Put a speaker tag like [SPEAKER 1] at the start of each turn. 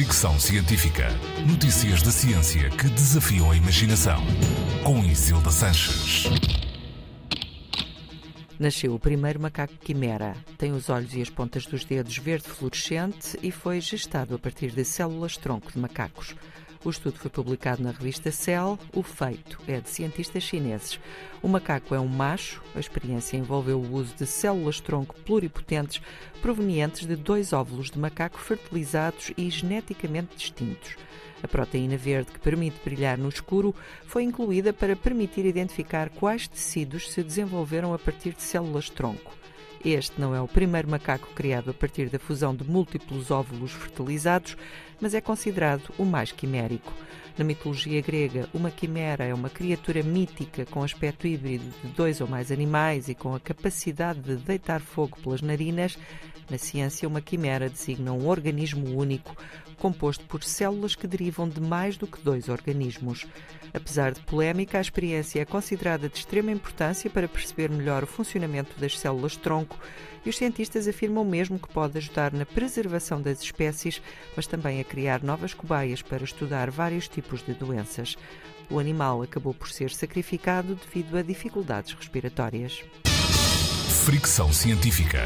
[SPEAKER 1] Fricção Científica. Notícias da ciência que desafiam a imaginação. Com Isilda Sanches.
[SPEAKER 2] Nasceu o primeiro macaco quimera. Tem os olhos e as pontas dos dedos verde fluorescente e foi gestado a partir de células-tronco de macacos. O estudo foi publicado na revista Cell. O feito é de cientistas chineses. O macaco é um macho. A experiência envolveu o uso de células-tronco pluripotentes provenientes de dois óvulos de macaco fertilizados e geneticamente distintos. A proteína verde que permite brilhar no escuro foi incluída para permitir identificar quais tecidos se desenvolveram a partir de células-tronco. Este não é o primeiro macaco criado a partir da fusão de múltiplos óvulos fertilizados, mas é considerado o mais quimérico. Na mitologia grega, uma quimera é uma criatura mítica com aspecto híbrido de dois ou mais animais e com a capacidade de deitar fogo pelas narinas. Na ciência, uma quimera designa um organismo único, composto por células que derivam de mais do que dois organismos. Apesar de polémica, a experiência é considerada de extrema importância para perceber melhor o funcionamento das células-tronco e os cientistas afirmam mesmo que pode ajudar na preservação das espécies, mas também a criar novas cobaias para estudar vários tipos de doenças. O animal acabou por ser sacrificado devido a dificuldades respiratórias.
[SPEAKER 1] Fricção científica.